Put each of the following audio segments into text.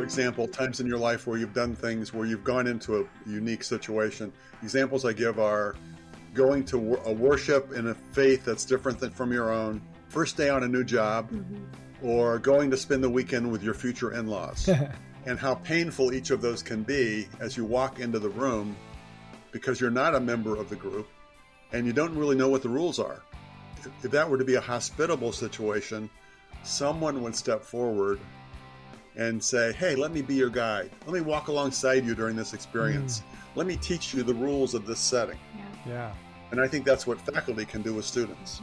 for example, times in your life where you've done things where you've gone into a unique situation. Examples I give are going to a worship in a faith that's different than from your own, first day on a new job, mm-hmm. or going to spend the weekend with your future in laws. and how painful each of those can be as you walk into the room because you're not a member of the group and you don't really know what the rules are. If that were to be a hospitable situation, someone would step forward and say, Hey, let me be your guide. Let me walk alongside you during this experience. Mm. Let me teach you the rules of this setting. Yeah. yeah. And I think that's what faculty can do with students.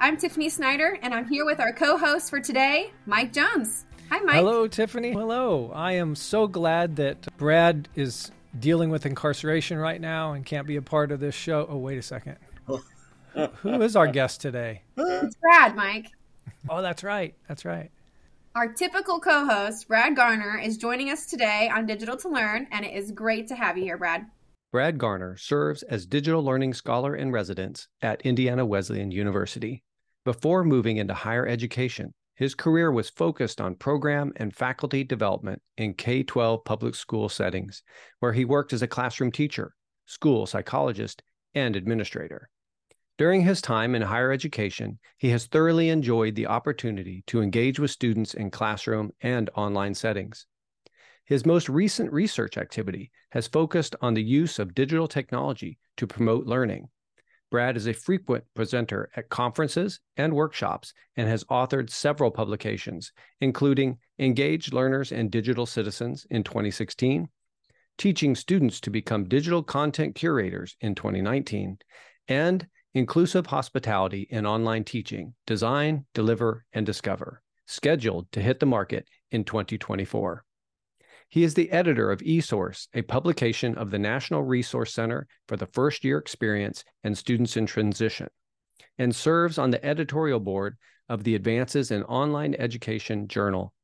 I'm Tiffany Snyder, and I'm here with our co host for today, Mike Jones. Hi, Mike. Hello, Tiffany. Hello. I am so glad that Brad is dealing with incarceration right now and can't be a part of this show. Oh, wait a second. Who is our guest today? It's Brad, Mike. Oh, that's right. That's right. Our typical co host, Brad Garner, is joining us today on Digital to Learn, and it is great to have you here, Brad. Brad Garner serves as Digital Learning Scholar in Residence at Indiana Wesleyan University. Before moving into higher education, his career was focused on program and faculty development in K 12 public school settings, where he worked as a classroom teacher, school psychologist, and administrator. During his time in higher education, he has thoroughly enjoyed the opportunity to engage with students in classroom and online settings. His most recent research activity has focused on the use of digital technology to promote learning, Brad is a frequent presenter at conferences and workshops and has authored several publications, including Engaged Learners and Digital Citizens in 2016, Teaching Students to Become Digital Content Curators in 2019, and Inclusive Hospitality in Online Teaching Design, Deliver, and Discover, scheduled to hit the market in 2024. He is the editor of eSource, a publication of the National Resource Center for the First Year Experience and Students in Transition, and serves on the editorial board of the Advances in Online Education Journal.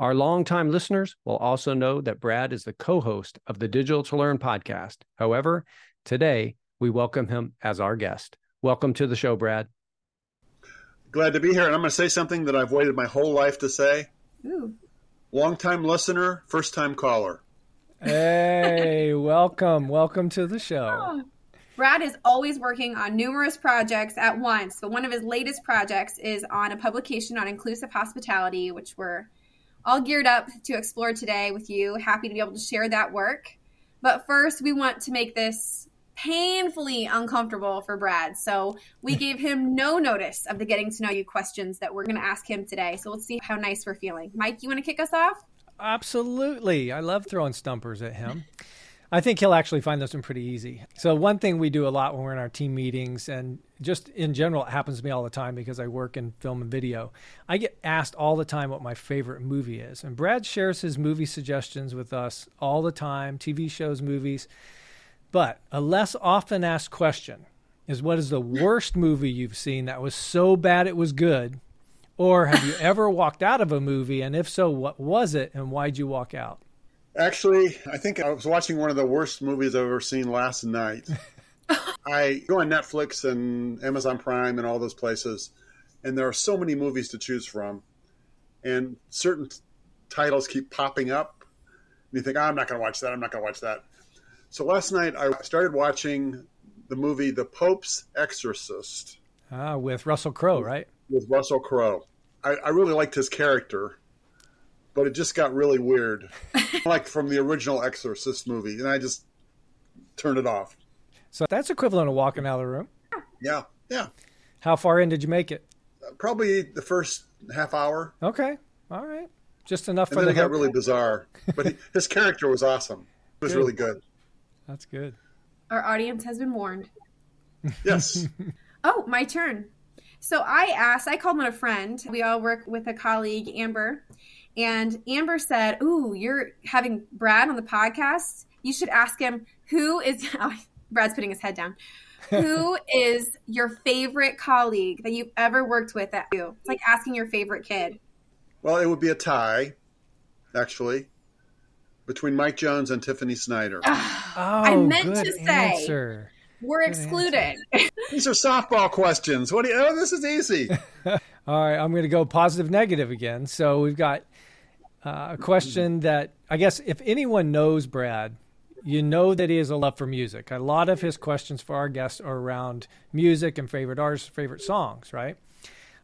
Our longtime listeners will also know that Brad is the co host of the Digital to Learn podcast. However, today we welcome him as our guest. Welcome to the show, Brad. Glad to be here. And I'm going to say something that I've waited my whole life to say. Ooh. Long time listener, first time caller. Hey, welcome. Welcome to the show. Brad is always working on numerous projects at once, but one of his latest projects is on a publication on inclusive hospitality, which we're all geared up to explore today with you. Happy to be able to share that work. But first, we want to make this painfully uncomfortable for Brad. So we gave him no notice of the getting to know you questions that we're going to ask him today. So let's see how nice we're feeling. Mike, you want to kick us off? Absolutely. I love throwing stumpers at him. I think he'll actually find this one pretty easy. So, one thing we do a lot when we're in our team meetings, and just in general, it happens to me all the time because I work in film and video. I get asked all the time what my favorite movie is. And Brad shares his movie suggestions with us all the time TV shows, movies. But a less often asked question is what is the worst movie you've seen that was so bad it was good? Or have you ever walked out of a movie? And if so, what was it and why'd you walk out? Actually, I think I was watching one of the worst movies I've ever seen last night. I go on Netflix and Amazon Prime and all those places, and there are so many movies to choose from. And certain titles keep popping up. And you think, oh, I'm not going to watch that. I'm not going to watch that. So last night I started watching the movie The Pope's Exorcist. Ah, with Russell Crowe, right? With Russell Crowe. I, I really liked his character, but it just got really weird. like from the original Exorcist movie. And I just turned it off. So that's equivalent to walking out of the room. Yeah, yeah. How far in did you make it? Probably the first half hour. Okay, all right. Just enough and for then the it got really bizarre. But he, his character was awesome. It was good. really good. That's good. Our audience has been warned. Yes. oh, my turn. So I asked, I called on a friend. We all work with a colleague, Amber. And Amber said, Ooh, you're having Brad on the podcast. you should ask him who is. Oh, Brad's putting his head down. Who is your favorite colleague that you've ever worked with at you? It's like asking your favorite kid. Well, it would be a tie, actually, between Mike Jones and Tiffany Snyder. Oh, I meant good to say- answer. We're excluded. These are softball questions. What do you? Oh, this is easy. All right, I'm going to go positive negative again. So we've got uh, a question that I guess if anyone knows Brad, you know that he has a love for music. A lot of his questions for our guests are around music and favorite artists, favorite songs, right?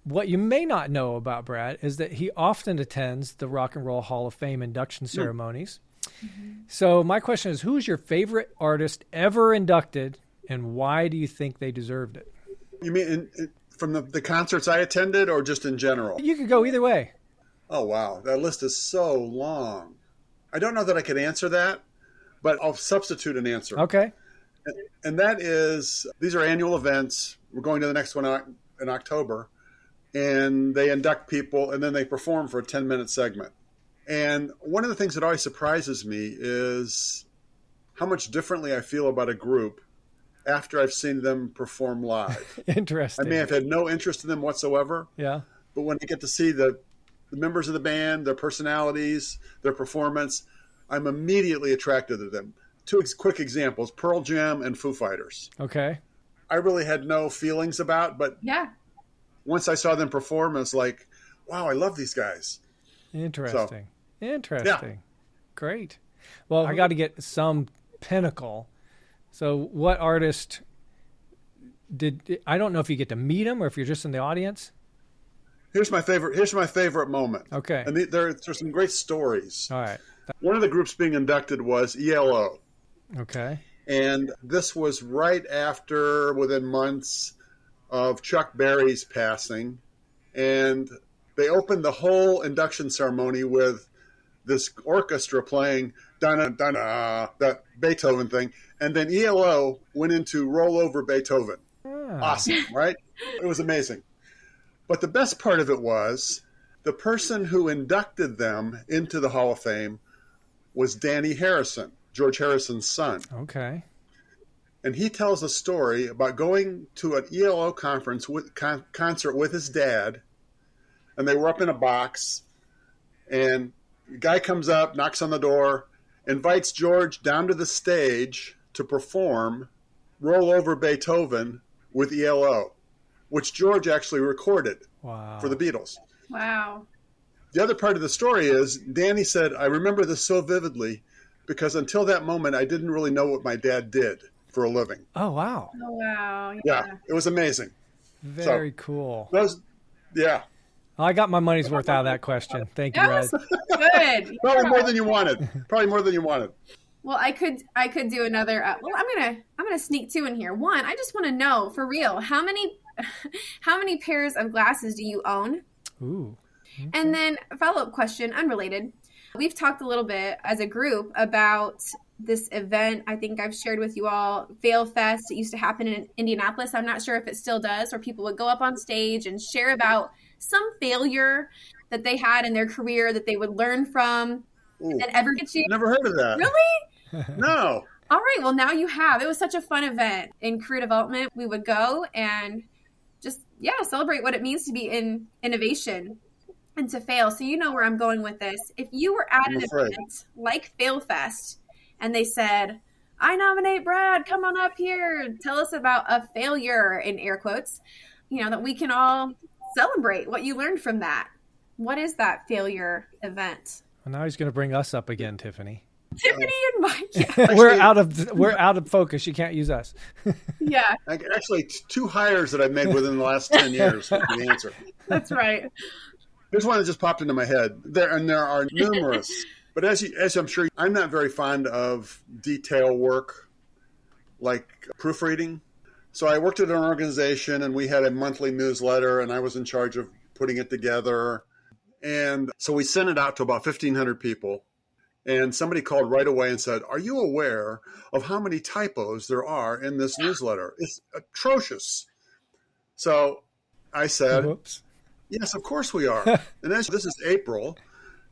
What you may not know about Brad is that he often attends the Rock and Roll Hall of Fame induction ceremonies. So my question is, who's your favorite artist ever inducted, and why do you think they deserved it? You mean in, in, from the, the concerts I attended, or just in general? You could go either way. Oh wow, that list is so long. I don't know that I could answer that, but I'll substitute an answer. Okay. and that is these are annual events. We're going to the next one in October, and they induct people, and then they perform for a ten minute segment. And one of the things that always surprises me is how much differently I feel about a group after I've seen them perform live. Interesting. I may have had no interest in them whatsoever, yeah. but when I get to see the, the members of the band, their personalities, their performance, I'm immediately attracted to them. Two ex- quick examples Pearl Jam and Foo Fighters. Okay. I really had no feelings about, but yeah. once I saw them perform, I was like, wow, I love these guys. Interesting. Interesting. Great. Well, I got to get some pinnacle. So, what artist did I don't know if you get to meet him or if you're just in the audience? Here's my favorite. Here's my favorite moment. Okay. And the, there, there's some great stories. All right. One of the groups being inducted was ELO, Okay. and this was right after, within months of Chuck Berry's passing, and they opened the whole induction ceremony with this orchestra playing "Donna Donna" that Beethoven thing, and then ELO went into "Roll Over Beethoven." Ah, awesome, right? It was amazing. But the best part of it was the person who inducted them into the Hall of Fame was Dhani Harrison, George Harrison's son. Okay. And he tells a story about going to an ELO conference with con- concert with his dad, and they were up in a box, and guy comes up, knocks on the door, invites George down to the stage to perform "Roll Over Beethoven" with ELO, which George actually recorded Wow. for the Beatles. Wow. The other part of the story is Dhani said, I remember this so vividly because until that moment, I didn't really know what my dad did for a living. oh, wow. Oh, wow. Yeah, it was amazing. Very cool. Those, yeah, I got my money's worth out of that question. Thank you, That Brad. was good. probably more than you wanted. Probably more than you wanted. Well, I could I could do another. Uh, well, I'm gonna I'm gonna sneak two in here. One, I just want to know for real how many how many pairs of glasses do you own? Ooh. And then follow up question, unrelated. We've talked a little bit as a group about this event. I think I've shared with you all Fail Fest. It used to happen in Indianapolis. I'm not sure if it still does, where people would go up on stage and share about some failure that they had in their career that they would learn from Ooh, that ever gets you. never heard of that. Really? No. All right. Well, now you have. It was such a fun event in career development. We would go and just yeah celebrate what it means to be in innovation and to fail. So you know where I'm going with this. If you were at I'm an afraid. event like FailFest and they said, "I nominate Brad. Come on up here. Tell us about a failure in air quotes." You know that we can all celebrate what you learned from that. What is that failure event? Well, now he's going to bring us up again, Tiffany. Tiffany and Mike. Yeah. we're out of we're out of focus. You can't use us. yeah, Actually, two hires that I've made within the last 10 years would be the answer. that's right. Here's one that just popped into my head. There and there are numerous. but as you, as I'm sure, I'm not very fond of detail work, like proofreading. So I worked at an organization, and we had a monthly newsletter, and I was in charge of putting it together. And so we sent it out to about 1,500 people. And somebody called right away and said, "Are you aware of how many typos there are in this newsletter? It's atrocious." So I said, Whoops. Yes, of course we are. and as this is April,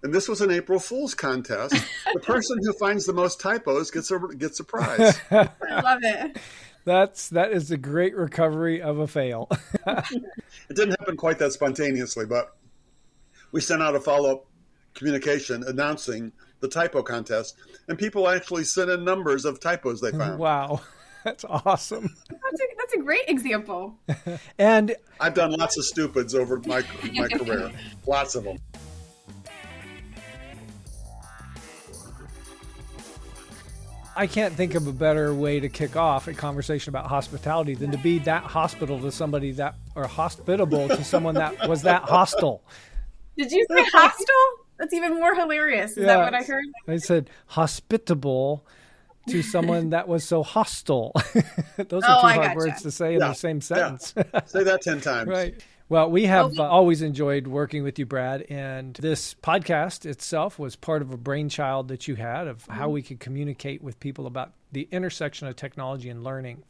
and this was an April Fool's contest. the person who finds the most typos gets a gets a prize. I love it. That's that is a great recovery of a fail. it didn't happen quite that spontaneously, but we sent out a follow up communication announcing the typo contest, and people actually sent in numbers of typos they found. wow. That's awesome. That's a, that's a great example. And I've done lots of stupids over my my career, lots of them. I can't think of a better way to kick off a conversation about hospitality than to be that hospital to somebody that, or hospitable to someone that was that hostile. Did you say hostile? That's even more hilarious. Is that what I heard? I said hospitable to someone that was so hostile. Those are Oh, two I hard gotcha. words to say in the same yeah. sentence. Say that ten times. right. Well, we have Well, uh, always enjoyed working with you, Brad. And this podcast itself was part of a brainchild that you had of how we could communicate with people about the intersection of technology and learning.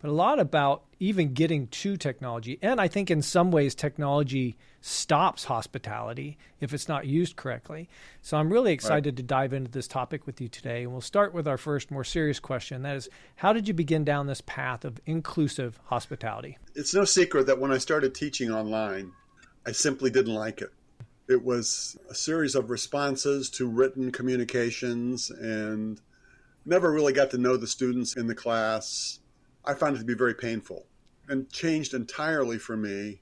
But a lot about even getting to technology. And I think in some ways, technology stops hospitality if it's not used correctly. So I'm really excited to dive into this topic with you today. And we'll start with our first more serious question that is, how did you begin down this path of inclusive hospitality? It's no secret that when I started teaching online, I simply didn't like it. It was a series of responses to written communications and never really got to know the students in the class. I found it to be very painful and changed entirely for me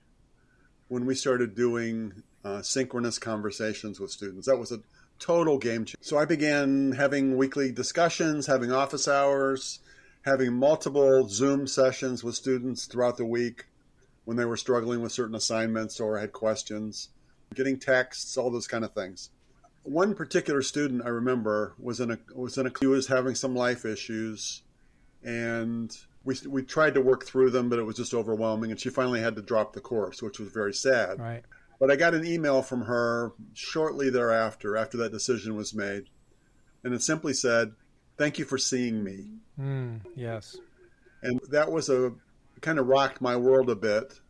when we started doing uh, synchronous conversations with students. That was a total game changer. So I began having weekly discussions, having office hours, having multiple Zoom sessions with students throughout the week when they were struggling with certain assignments or had questions, getting texts, all those kind of things. One particular student I remember was in a was in a he was having some life issues, and we we tried to work through them, but it was just overwhelming, and she finally had to drop the course, which was very sad. Right. But I got an email from her shortly thereafter, after that decision was made, and it simply said, "Thank you for seeing me." Mm, yes. and that was a kind of rocked my world a bit.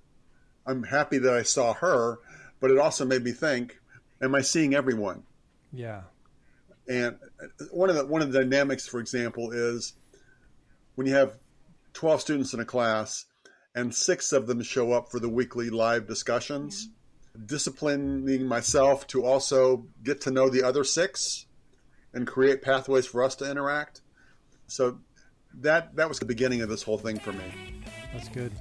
I'm happy that I saw her, but it also made me think: Am I seeing everyone? Yeah. And one of the one of the dynamics, for example, is when you have 12 students in a class and six of them show up for the weekly live discussions. Disciplining myself to also get to know the other six and create pathways for us to interact. So that that was the beginning of this whole thing for me. That's good.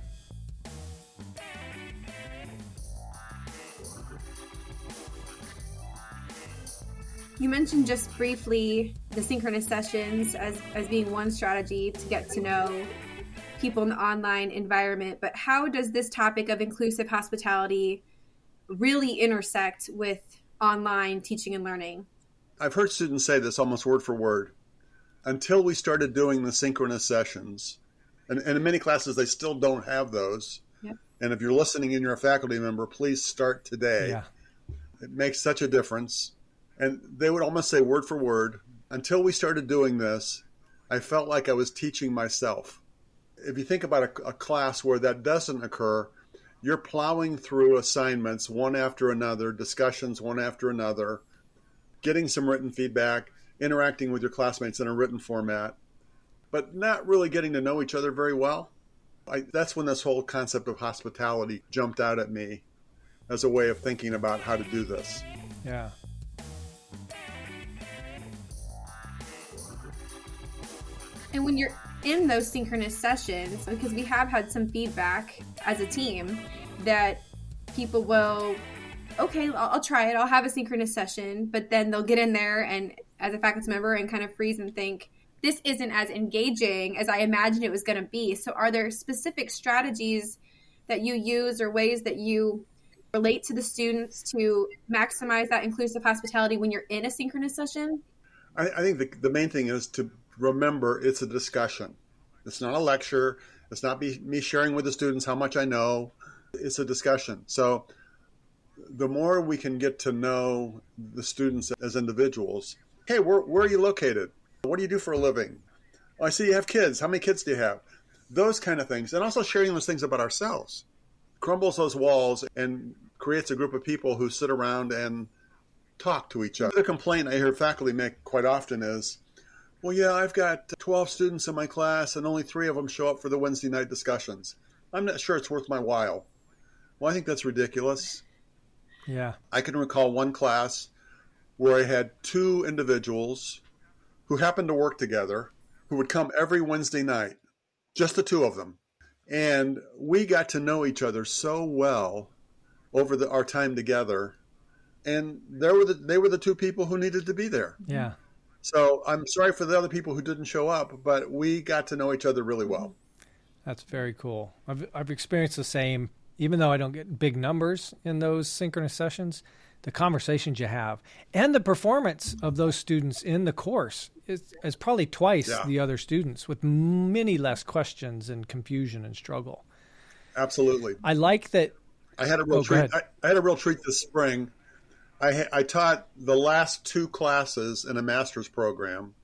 You mentioned just briefly the synchronous sessions as, as being one strategy to get to know people in the online environment, but how does this topic of inclusive hospitality really intersect with online teaching and learning? I've heard students say this almost word for word. Until we started doing the synchronous sessions, and, and in many classes they still don't have those. Yep. And if you're listening and you're a faculty member, please start today. Yeah. It makes such a difference. And they would almost say word for word, until we started doing this, I felt like I was teaching myself. If you think about a, a class where that doesn't occur, you're plowing through assignments one after another, discussions one after another, getting some written feedback, interacting with your classmates in a written format, but not really getting to know each other very well. I, that's when this whole concept of hospitality jumped out at me as a way of thinking about how to do this. Yeah. And when you're in those synchronous sessions, because we have had some feedback as a team that people will, okay, I'll, I'll try it, I'll have a synchronous session, but then they'll get in there and as a faculty member and kind of freeze and think, this isn't as engaging as I imagined it was going to be. So, are there specific strategies that you use or ways that you relate to the students to maximize that inclusive hospitality when you're in a synchronous session? I, I think the, the main thing is to remember it's a discussion. It's not a lecture. It's not be, me sharing with the students how much I know. It's a discussion. So the more we can get to know the students as individuals, hey, where, where are you located? What do you do for a living? Oh, I see you have kids. How many kids do you have? Those kind of things. And also sharing those things about ourselves. Crumbles those walls and creates a group of people who sit around and talk to each other. The complaint I hear faculty make quite often is, well, yeah, I've got 12 students in my class and only three of them show up for the Wednesday night discussions. I'm not sure it's worth my while. Well, I think that's ridiculous. Yeah. I can recall one class where I had two individuals who happened to work together who would come every Wednesday night, just the two of them. And we got to know each other so well over the, our time together. And there were the, they were the two people who needed to be there. Yeah. So I'm sorry for the other people who didn't show up, but we got to know each other really well. That's very cool. I've I've experienced the same. Even though I don't get big numbers in those synchronous sessions, the conversations you have and the performance of those students in the course is, is probably twice Yeah. the other students with many less questions and confusion and struggle. Absolutely. I like that. I had a oh, real Oh, treat. I, I had a real treat this spring. I I taught the last two classes in a master's program,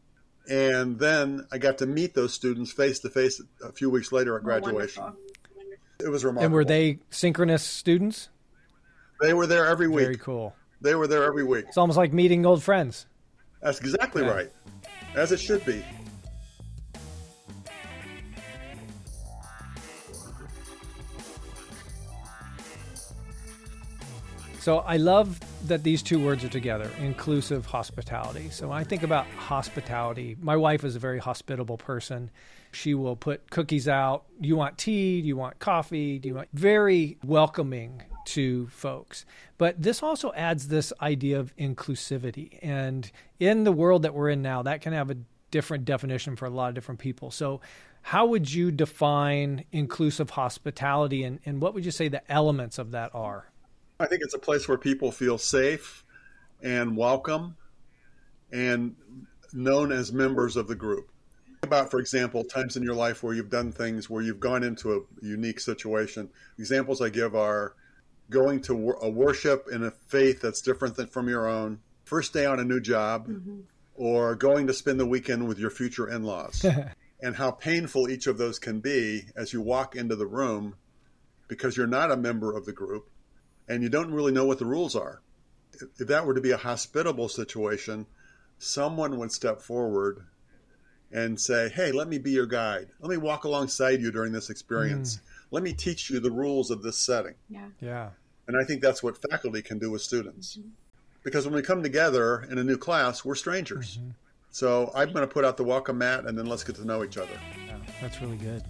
and then I got to meet those students face to face a few weeks later at oh, graduation. Wonderful. it was remarkable. And were they synchronous students? They were there every week. Very cool. They were there every week. It's almost like meeting old friends. That's exactly Yeah. right, as it should be. So I love that these two words are together inclusive hospitality. So when I think about hospitality, my wife is a very hospitable person. She will put cookies out. Do you want tea? Do you want coffee? Do you want very welcoming to folks? But this also adds this idea of inclusivity. And in the world that we're in now, that can have a different definition for a lot of different people. So how would you define inclusive hospitality and, and what would you say the elements of that are? I think it's a place where people feel safe and welcome and known as members of the group. Think About, for example, times in your life where you've done things where you've gone into a unique situation. Examples I give are going to a worship in a faith that's different than from your own, first day on a new job, mm-hmm. or going to spend the weekend with your future in laws. and how painful each of those can be as you walk into the room because you're not a member of the group and you don't really know what the rules are. If if that were to be a hospitable situation, someone would step forward and say, Hey, let me be your guide. Let me walk alongside you during this experience. Hmm. Let me teach you the rules of this setting. Yeah. Yeah. And I think that's what faculty can do with students. Mm-hmm. Because when we come together in a new class, we're strangers. Mm-hmm. So I'm going to put out the welcome mat and then let's get to know each other. Yeah, that's really good.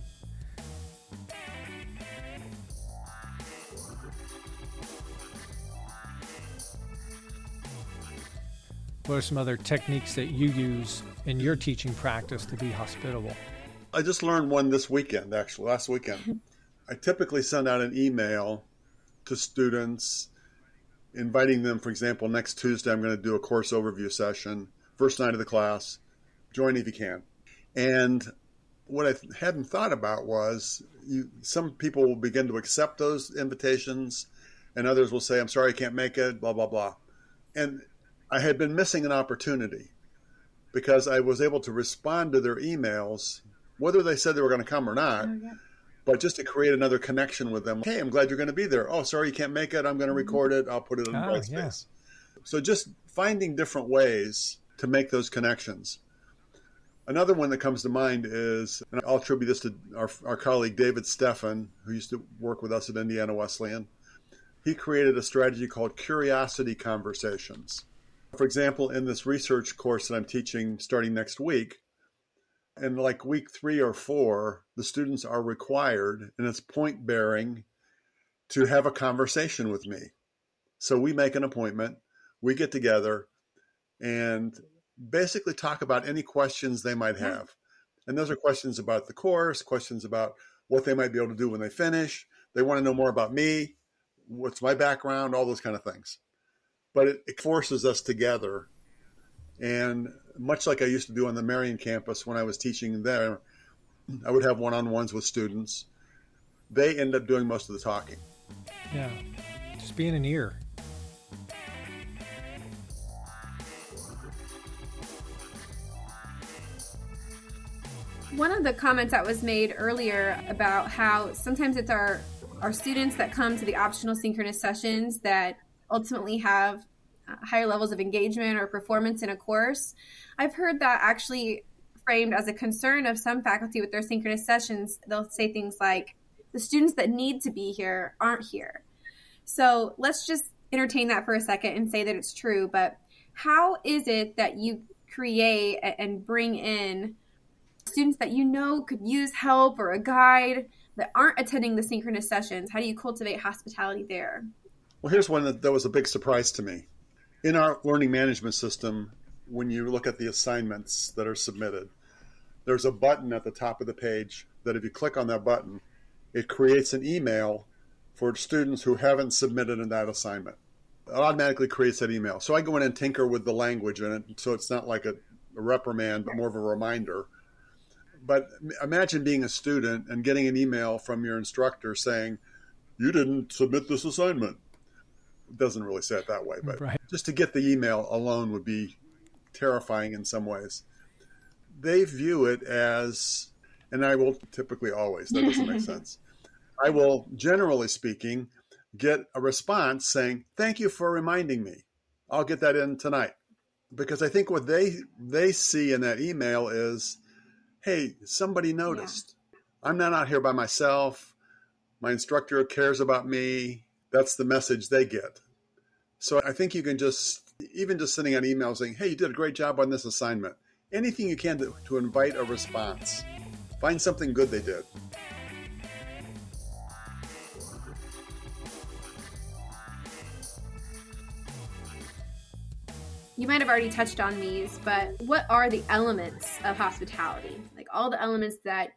What are some other techniques that you use in your teaching practice to be hospitable? I just learned one this weekend, actually, last weekend. I typically send out an email to students inviting them, for example, next Tuesday, I'm going to do a course overview session, first night of the class. Join if you can. And what I hadn't thought about was you, some people will begin to accept those invitations, and others will say, I'm sorry, I can't make it, blah, blah, blah. And I had been missing an opportunity because I was able to respond to their emails, whether they said they were going to come or not, Oh, yeah. but just to create another connection with them. Hey, I'm glad you're going to be there. Oh, sorry you can't make it. I'm going to record it. I'll put it in Ah, Brightspace. yeah. So just finding different ways to make those connections. Another one that comes to mind is, and I'll attribute this to our, our colleague David Steffen, who used to work with us at Indiana Wesleyan. He created a strategy called curiosity conversations. For example, in this research course that I'm teaching starting next week, in like week three or four, the students are required, and it's point bearing, to have a conversation with me. So we make an appointment, we get together, and basically talk about any questions they might have. And those are questions about the course, questions about what they might be able to do when they finish. They want to know more about me, what's my background, all those kind of things. But it, it forces us together. And much like I used to do on the Marion campus when I was teaching there, I would have one on ones with students. They end up doing most of the talking. Yeah. Just being an ear. One of the comments that was made earlier about how sometimes it's our our students that come to the optional synchronous sessions that ultimately have uh, higher levels of engagement or performance in a course. I've heard that actually framed as a concern of some faculty with their synchronous sessions. They'll say things like, the students that need to be here aren't here. So let's just entertain that for a second and say that it's true. But how is it that you create and bring in students that you know could use help or a guide that aren't attending the synchronous sessions? How do you cultivate hospitality there? Well, here's one that, that was a big surprise to me. In our learning management system, when you look at the assignments that are submitted, there's a button at the top of the page that if you click on that button, it creates an email for students who haven't submitted in that assignment. It automatically creates that email. So I go in and tinker with the language in it, so it's not like a, a reprimand, but more of a reminder. But imagine being a student and getting an email from your instructor saying, "You didn't submit this assignment." Doesn't really say it that way, but right. just to get the email alone would be terrifying in some ways. They view it as, and I will typically always, that doesn't make sense. I will, generally speaking, get a response saying, "Thank you for reminding me. I'll get that in tonight." Because I think what they they see in that email is, "Hey, somebody noticed. Yeah. I'm not out here by myself. My instructor cares about me." That's the message they get. So I think you can just even just sending an email saying, "Hey, you did a great job on this assignment." Anything you can to, to invite a response. Find something good they did. you might have already touched on these, but what are the elements of hospitality? Like all the elements that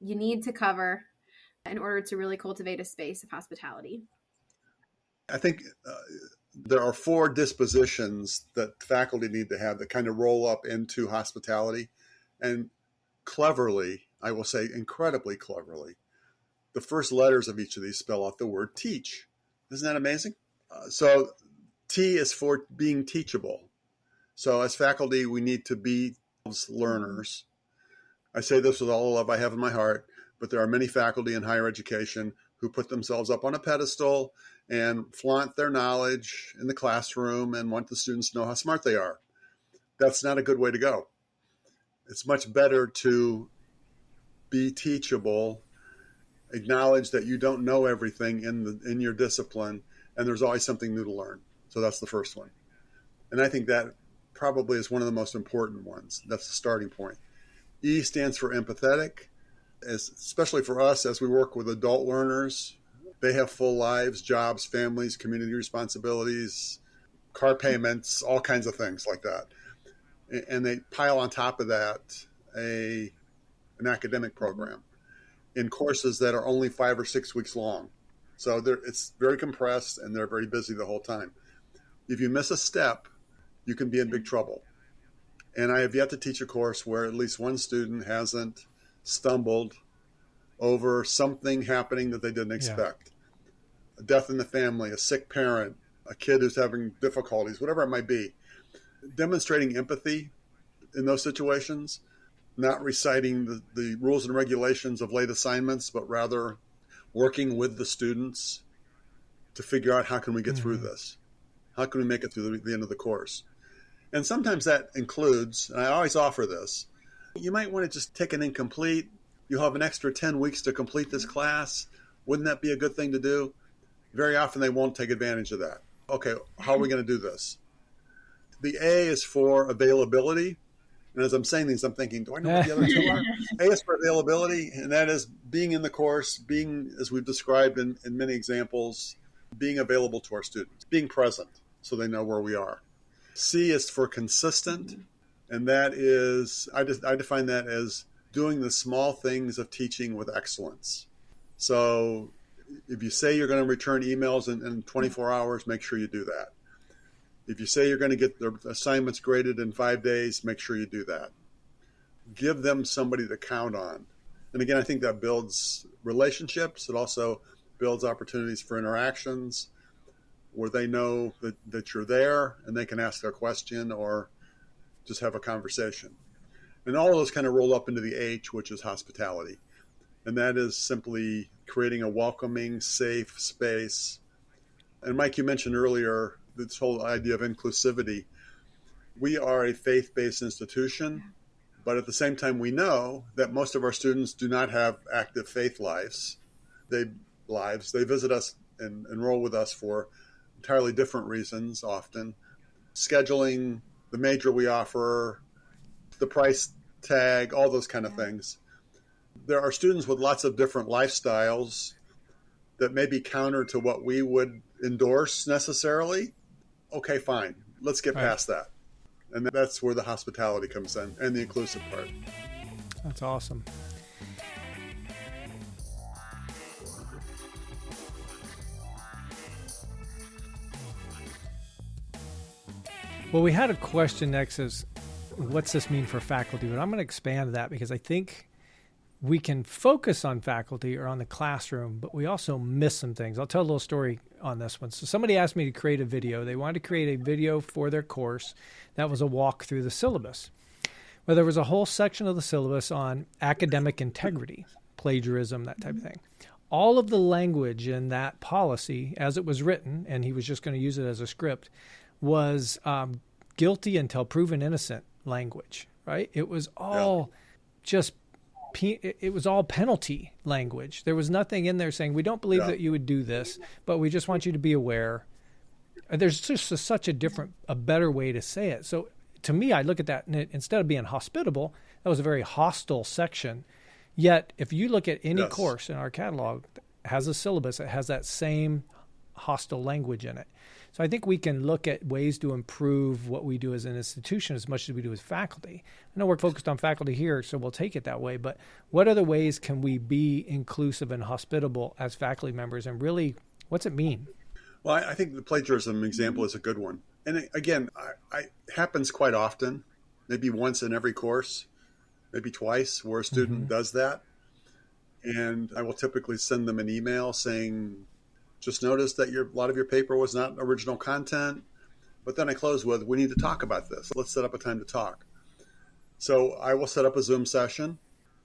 you need to cover in order to really cultivate a space of hospitality? I think uh, there are four dispositions that faculty need to have that kind of roll up into hospitality. And cleverly, I will say incredibly cleverly, the first letters of each of these spell out the word teach. Isn't that amazing? Uh, so T is for being teachable. So as faculty, we need to be learners. I say this with all the love I have in my heart, but there are many faculty in higher education who put themselves up on a pedestal and flaunt their knowledge in the classroom and want the students to know how smart they are. That's not a good way to go. It's much better to be teachable, acknowledge that you don't know everything in the in your discipline, and there's always something new to learn. So that's the first one. And I think that probably is one of the most important ones. That's the starting point. E stands for empathetic, especially for us as we work with adult learners. They have full lives, jobs, families, community responsibilities, car payments, all kinds of things like that. And they pile on top of that a an academic program in courses that are only five or six weeks long. So it's very compressed and they're very busy the whole time if you miss a step, you can be in big trouble. And I have yet to teach a course where at least one student hasn't stumbled over something happening that they didn't expect. A death in the family, a sick parent, a kid who's having difficulties, whatever it might be. Demonstrating empathy in those situations, not reciting the, the rules and regulations of late assignments, but rather working with the students to figure out how can we get mm-hmm. through this how can we make it through the, the end of the course? And sometimes that includes, and I always offer this, you might want to just take an incomplete. You'll have an extra 10 weeks to complete this class. Wouldn't that be a good thing to do? Very often they won't take advantage of that. Okay, how are we going to do this? The A is for availability. And as I'm saying these, I'm thinking, do I know what the other two are? A is for availability, and that is being in the course, being, as we've described in, in many examples, being available to our students, being present so they know where we are. C is for consistent, and that is, I, just, I define that as doing the small things of teaching with excellence. So if you say you're going to return emails in, in 24 hours, make sure you do that. If you say you're going to get the assignments graded in five days, make sure you do that. Give them somebody to count on. And again, I think that builds relationships. It also builds opportunities for interactions where they know that, that you're there and they can ask a question or just have a conversation. And all of those kind of roll up into the H, which is hospitality. And that is simply creating a welcoming, safe space. And Mike, you mentioned earlier this whole idea of inclusivity. We are a faith based institution, but at the same time, we know that most of our students do not have active faith lives. They lives they visit us and enroll with us for entirely different reasons. Often, scheduling, the major we offer, the price tag, all those kind of things. There are students with lots of different lifestyles that may be counter to what we would endorse necessarily. Okay, fine. Let's get right. past that. And that's where the hospitality comes in and the inclusive part. That's awesome. Well, we had a question next is what's this mean for faculty? But I'm going to expand that because I think we can focus on faculty or on the classroom, but we also miss some things. I'll tell a little story on this one. So, somebody asked me to create a video. They wanted to create a video for their course that was a walk through the syllabus. Well, there was a whole section of the syllabus on academic integrity, plagiarism, that type of thing. All of the language in that policy, as it was written, and he was just going to use it as a script, was um, guilty until proven innocent language, right? It was all just it was all penalty language. There was nothing in there saying we don't believe yeah. that you would do this, but we just want you to be aware. Uh, there's just a, such a different, a better way to say it. So to me, I look at that and it, instead of being hospitable, that was a very hostile section. Yet, if you look at any yes. course in our catalog, has a syllabus that has that same hostile language in it. So I think we can look at ways to improve what we do as an institution as much as we do as faculty. I know we're focused on faculty here, so we'll take it that way. But what other ways can we be inclusive and hospitable as faculty members, and really, what's it mean? Well, I think the plagiarism example is a good one. And again, I, I happens quite often, maybe once in every course, maybe twice, where a student mm-hmm. does that. And I will typically send them an email saying, just noticed that your a lot of your paper was not original content. But then I close with, we need to talk about this. Let's set up a time to talk. So I will set up a Zoom session,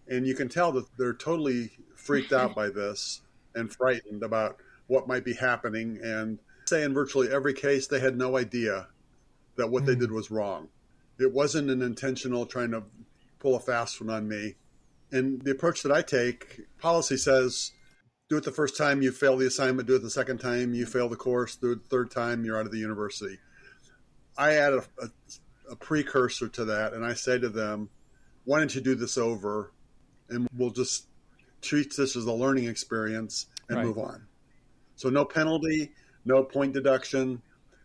and you can tell that they're totally freaked out by this and frightened about what might be happening. And say in virtually every case, they had no idea that what mm. they did was wrong. It wasn't an intentional trying to pull a fast one on me. And the approach that I take, policy says do it the first time, you fail the assignment. Do it the second time, you fail the course. Do it the third time, you're out of the university. I add a, a, a precursor to that, and I say to them, why don't you do this over, and we'll just treat this as a learning experience and right. move on. So no penalty, no point deduction.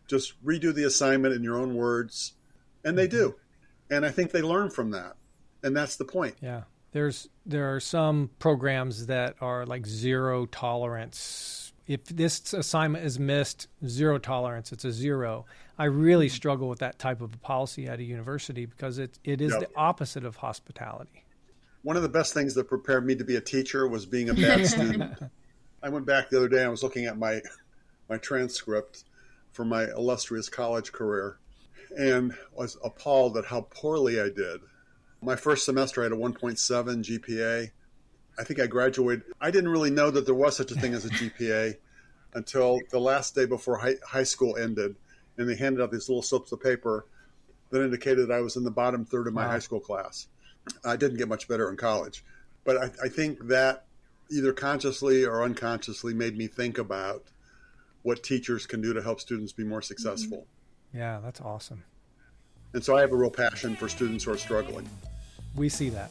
Just redo the assignment in your own words, and they mm-hmm. do. And I think they learn from that, and that's the point. Yeah there's there are some programs that are like zero tolerance. If this assignment is missed, zero tolerance. It's a zero. I really mm-hmm. struggle with that type of a policy at a university because it it is yep. the opposite of hospitality. One of the best things that prepared me to be a teacher was being a bad student. I went back the other day. I was looking at my my transcript for my illustrious college career, and was appalled at how poorly I did my first semester, I had a 1.7 GPA. I think I graduated. I didn't really know that there was such a thing as a GPA until the last day before high, high school ended, and they handed out these little slips of paper that indicated that I was in the bottom third of my wow. high school class. I didn't get much better in college, but I, I think that either consciously or unconsciously made me think about what teachers can do to help students be more successful. Mm-hmm. Yeah, that's awesome. And so I have a real passion for students who are struggling we see that.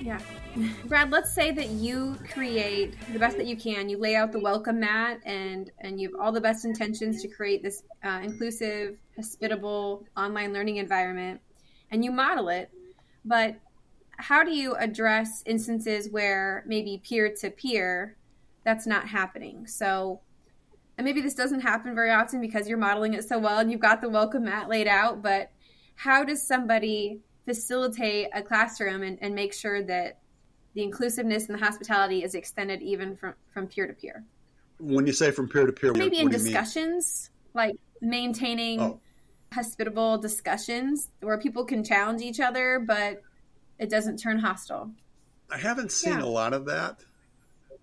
Yeah. Brad, let's say that you create the best that you can. You lay out the welcome mat and and you have all the best intentions to create this uh, inclusive, hospitable online learning environment and you model it. But how do you address instances where maybe peer to peer that's not happening. So, and maybe this doesn't happen very often because you're modeling it so well and you've got the welcome mat laid out, but how does somebody facilitate a classroom and, and make sure that the inclusiveness and the hospitality is extended even from, from peer to peer? When you say from peer to peer, maybe in discussions, like maintaining oh. hospitable discussions where people can challenge each other, but it doesn't turn hostile. I haven't seen Yeah. a lot of that.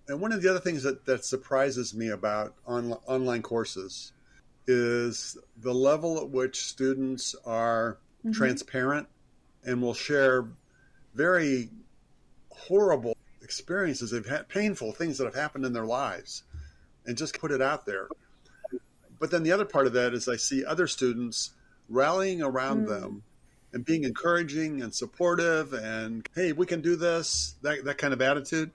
And one of the other things that, that surprises me about on, online courses is the level at which students are Mhm. transparent and will share very horrible experiences they've had, painful things that have happened in their lives, and just put it out there. But then the other part of that is I see other students rallying around Mm. them and being encouraging and supportive and hey, we can do this, that that kind of attitude.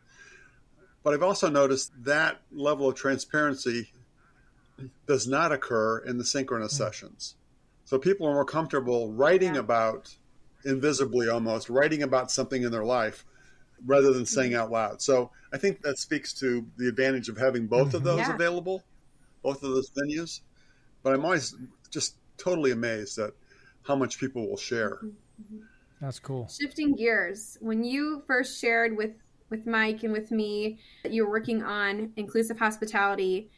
But I've also noticed that level of transparency does not occur in the synchronous hmm. sessions. So people are more comfortable writing Yeah. about invisibly almost, writing about something in their life rather than hmm. saying out loud. So I think that speaks to the advantage of having both of Mhm. those Yeah. available, both of those venues. But I'm always just totally amazed at how much people will share. Mm-hmm. That's cool. Shifting gears, when you first shared with with Mike and with me that you were working on inclusive hospitality,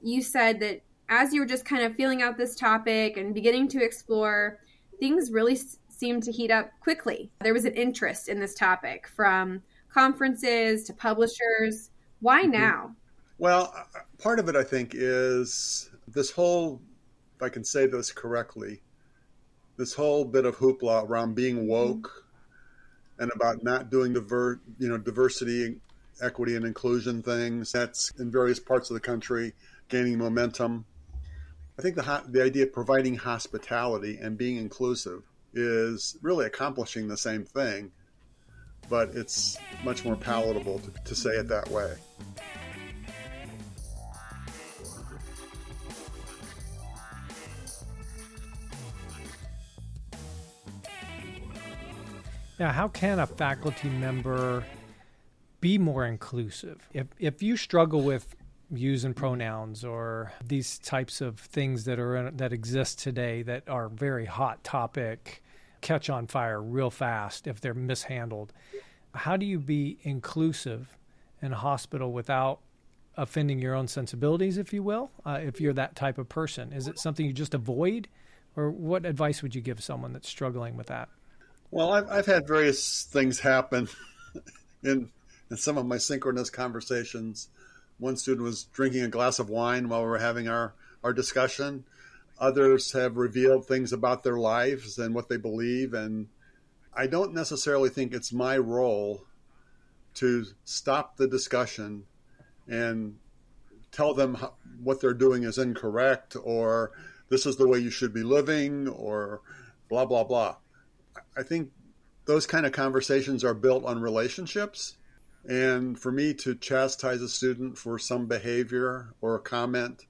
you said that as you were just kind of feeling out this topic and beginning to explore, things really s- seemed to heat up quickly. There was an interest in this topic from conferences to publishers. Why mm-hmm. now? Well, uh, uh, part of it, I think, is this whole, if I can say this correctly, this whole bit of hoopla around being woke mm-hmm. And about not doing diver, you know, diversity, equity, and inclusion things. That's in various parts of the country gaining momentum. I think the the idea of providing hospitality and being inclusive is really accomplishing the same thing, but it's much more palatable to, to say it that way. Now, how can a faculty member be more inclusive? If if you struggle with using pronouns or these types of things that are in, that exist today that are very hot topic, catch on fire real fast if they're mishandled. How do you be inclusive in a hospital without offending your own sensibilities, if you will? Uh, if you're that type of person, is it something you just avoid, or what advice would you give someone that's struggling with that? Well, I've, I've had various things happen in, in some of my synchronous conversations. One student was drinking a glass of wine while we were having our, our discussion. Others have revealed things about their lives and what they believe. And I don't necessarily think it's my role to stop the discussion and tell them how, what they're doing is incorrect or this is the way you should be living or blah, blah, blah. I think those kind of conversations are built on relationships. And for me to chastise a student for some behavior or a comment,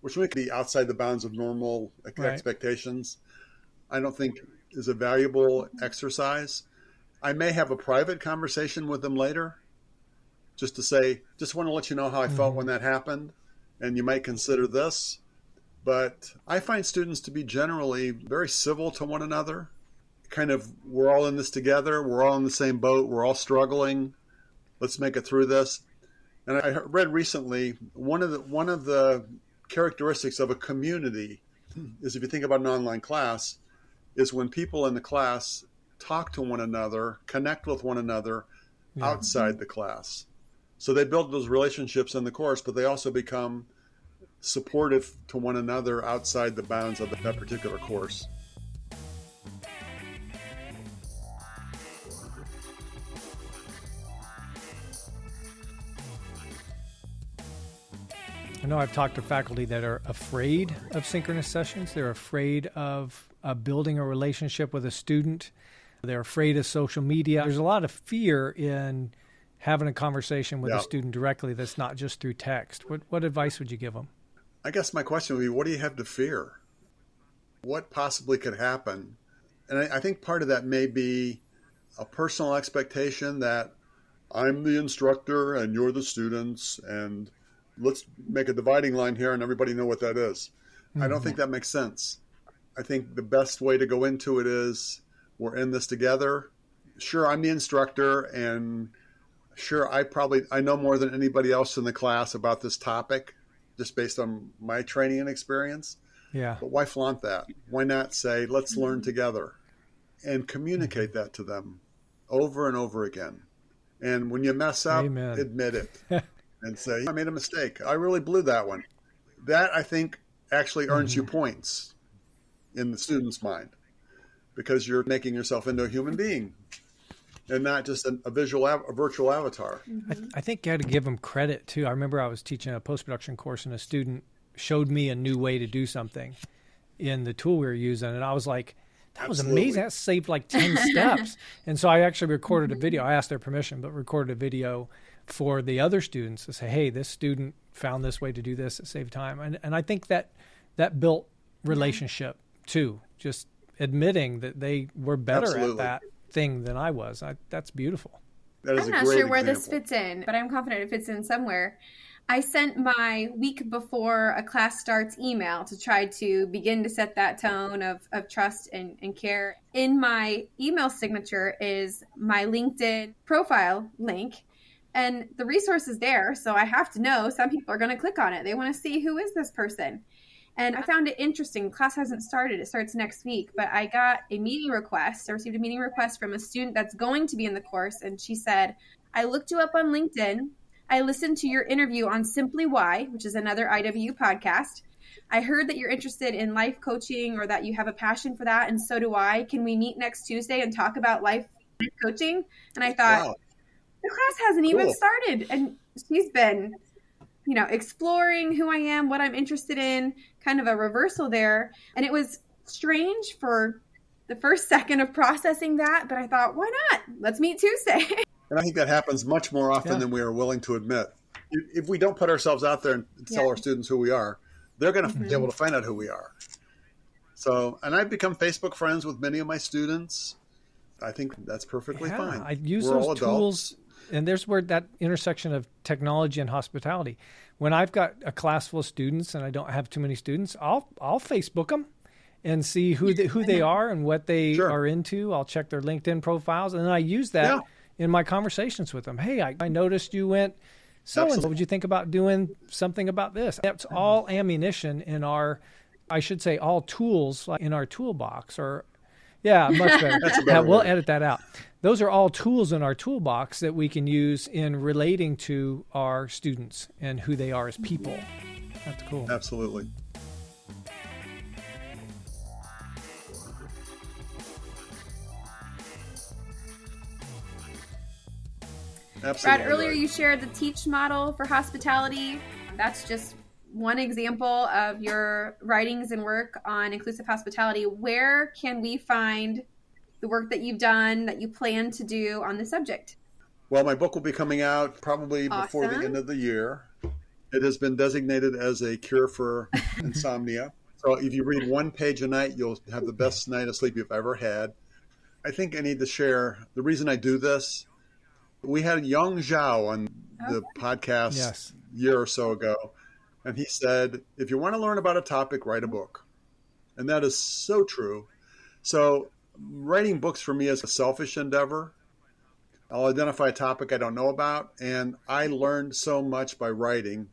which might be outside the bounds of normal Right. expectations, I don't think is a valuable exercise. I may have a private conversation with them later just to say, just want to let you know how I felt mm-hmm. when that happened. And you might consider this. But I find students to be generally very civil to one another kind of we're all in this together. We're all in the same boat. We're all struggling. Let's make it through this. And I read recently one of the one of the characteristics of a community is if you think about an online class, is when people in the class talk to one another, connect with one another outside the class. So they build those relationships in the course, but they also become supportive to one another outside the bounds of that particular course. I know I've talked to faculty that are afraid of synchronous sessions. They're afraid of uh, building a relationship with a student. They're afraid of social media. There's a lot of fear in having a conversation with Yeah. a student directly that's not just through text. What, what advice would you give them? I guess my question would be what do you have to fear? What possibly could happen? And I, I think part of that may be a personal expectation that I'm the instructor and you're the students, and let's make a dividing line here and everybody know what that is. I don't think mm-hmm. that makes sense. I think the best way to go into it is we're in this together. Sure, I'm the instructor, and sure, I probably I know more than anybody else in the class about this topic, just based on my training and experience. Yeah. But why flaunt that? Why not say, let's learn mm-hmm. together and communicate that to them over and over again. And when you mess up, Amen. admit it and say, I made a mistake. I really blew that one. That, I think, actually earns you mm-hmm. points in the student's mind because you're making yourself into a human being and not just a, a visual, av- a virtual avatar. Mm-hmm. I, I think you had to give them credit too. I remember I was teaching a post production course and a student showed me a new way to do something in the tool we were using, and I was like, "That was Absolutely. amazing! That saved like ten steps." And so I actually recorded a mm-hmm. video. I asked their permission, but recorded a video for the other students to say, "Hey, this student found this way to do this. It saved time." And and I think that that built relationship too. Just admitting that they were better Absolutely. at that thing than I was. I, that's beautiful. That is I'm a not great sure where this fits in, but I'm confident it fits in somewhere. I sent my week before a class starts email to try to begin to set that tone of, of trust and, and care. In my email signature is my LinkedIn profile link, and the resource is there. So I have to know some people are going to click on it. They want to see who is this person. And I found it interesting. Class hasn't started, it starts next week. But I got a meeting request. I received a meeting request from a student that's going to be in the course. And she said, I looked you up on LinkedIn. I listened to your interview on Simply Why, which is another iwu podcast. I heard that you're interested in life coaching or that you have a passion for that, and so do I. Can we meet next Tuesday and talk about life coaching? And I thought, Wow. The class hasn't even Cool. started and she's been you know exploring who i am what i'm interested in kind of a reversal there and it was strange for the first second of processing that but i thought why not let's meet tuesday And I think that happens much more often Yeah. than we are willing to admit. If we don't put ourselves out there and tell Yeah. our students who we are, they're going to Mm-hmm. be able to find out who we are. So, and I've become Facebook friends with many of my students. I think that's perfectly yeah, fine. I use We're all those adults. tools, and there's where that intersection of technology and hospitality. When I've got a class full of students and I don't have too many students, I'll I'll Facebook them and see who they, who they are and what they Sure. are into. I'll check their LinkedIn profiles, and then I use that Yeah. in my conversations with them. Hey, I, I noticed you went. So and so, would you think about doing something about this? That's mm-hmm. all ammunition in our, I should say, all tools in our toolbox. Or, yeah, much better. That's a Yeah, better we'll edit that out. Those are all tools in our toolbox that we can use in relating to our students and who they are as people. That's cool. Absolutely. Absolutely. Brad, earlier you shared the teach model for hospitality. That's just one example of your writings and work on inclusive hospitality. Where can we find the work that you've done that you plan to do on the subject? Well, my book will be coming out probably before the end of the year. It has been designated as a cure for insomnia. So if you read one page a night, you'll have the best night of sleep you've ever had. I think I need to share the reason I do this. We had Yong Zhao on the oh. podcast Yes. a year or so ago, and he said, if you want to learn about a topic, write a book. And that is so true. So writing books for me is a selfish endeavor. I'll identify a topic I don't know about, and I learned so much by writing.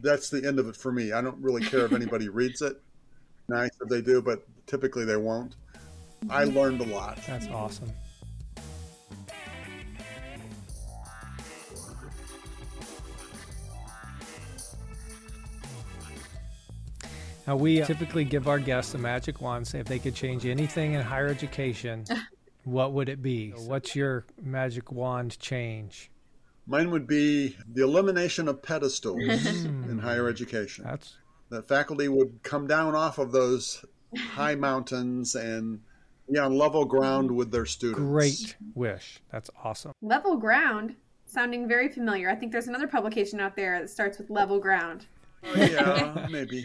That's the end of it for me. I don't really care if anybody reads it. Nice if they do, but typically they won't. I learned a lot. That's awesome. Now, we typically give our guests a magic wand, say if they could change anything in higher education, what would it be? So what's your magic wand change? Mine would be the elimination of pedestals hmm. in higher education. That's That faculty would come down off of those high mountains and be on level ground with their students. great wish. That's awesome. Level Ground, sounding very familiar. I think there's another publication out there that starts with Level Ground. Oh, yeah, maybe.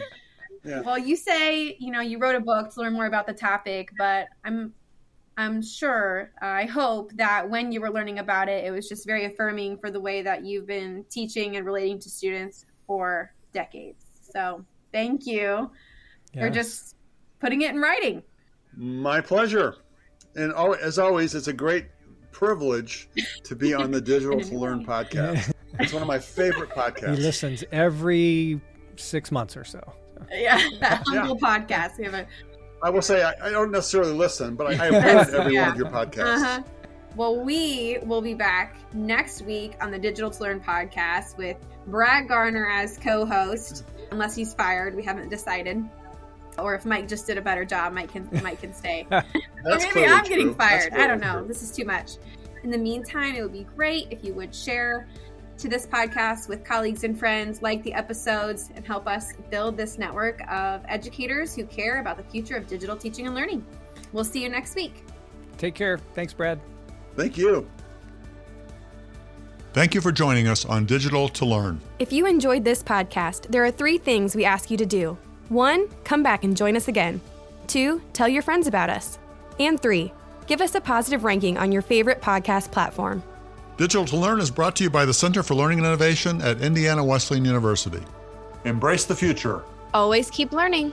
Yeah. Well, you say you know you wrote a book to learn more about the topic, but I'm I'm sure I hope that when you were learning about it, it was just very affirming for the way that you've been teaching and relating to students for decades. So thank you for just putting it in writing. My pleasure. And as always, it's a great privilege to be on the Digital to Learn podcast. It's one of my favorite podcasts. he listens every six months or so. Yeah, that humble podcast. We have a I will say I, I don't necessarily listen, but I, I have heard every Yeah. one of your podcasts. uh-huh. Well, we will be back next week on the Digital2Learn podcast with Brad Garner as co host, unless he's fired. We haven't decided. Or if Mike just did a better job, Mike can Mike can stay. or maybe I'm getting fired. I don't know. True. This is too much. In the meantime, it would be great if you would share to this podcast with colleagues and friends, like the episodes, and help us build this network of educators who care about the future of digital teaching and learning. We'll see you next week. Take care. Thanks, Brad. Thank you. Thank you for joining us on Digital2Learn. If you enjoyed this podcast, there are three things we ask you to do. One, come back and join us again. Two, tell your friends about us. And three, give us a positive ranking on your favorite podcast platform. Digital2Learn is brought to you by the Center for Learning and Innovation at Indiana Wesleyan University. Embrace the future. Always keep learning.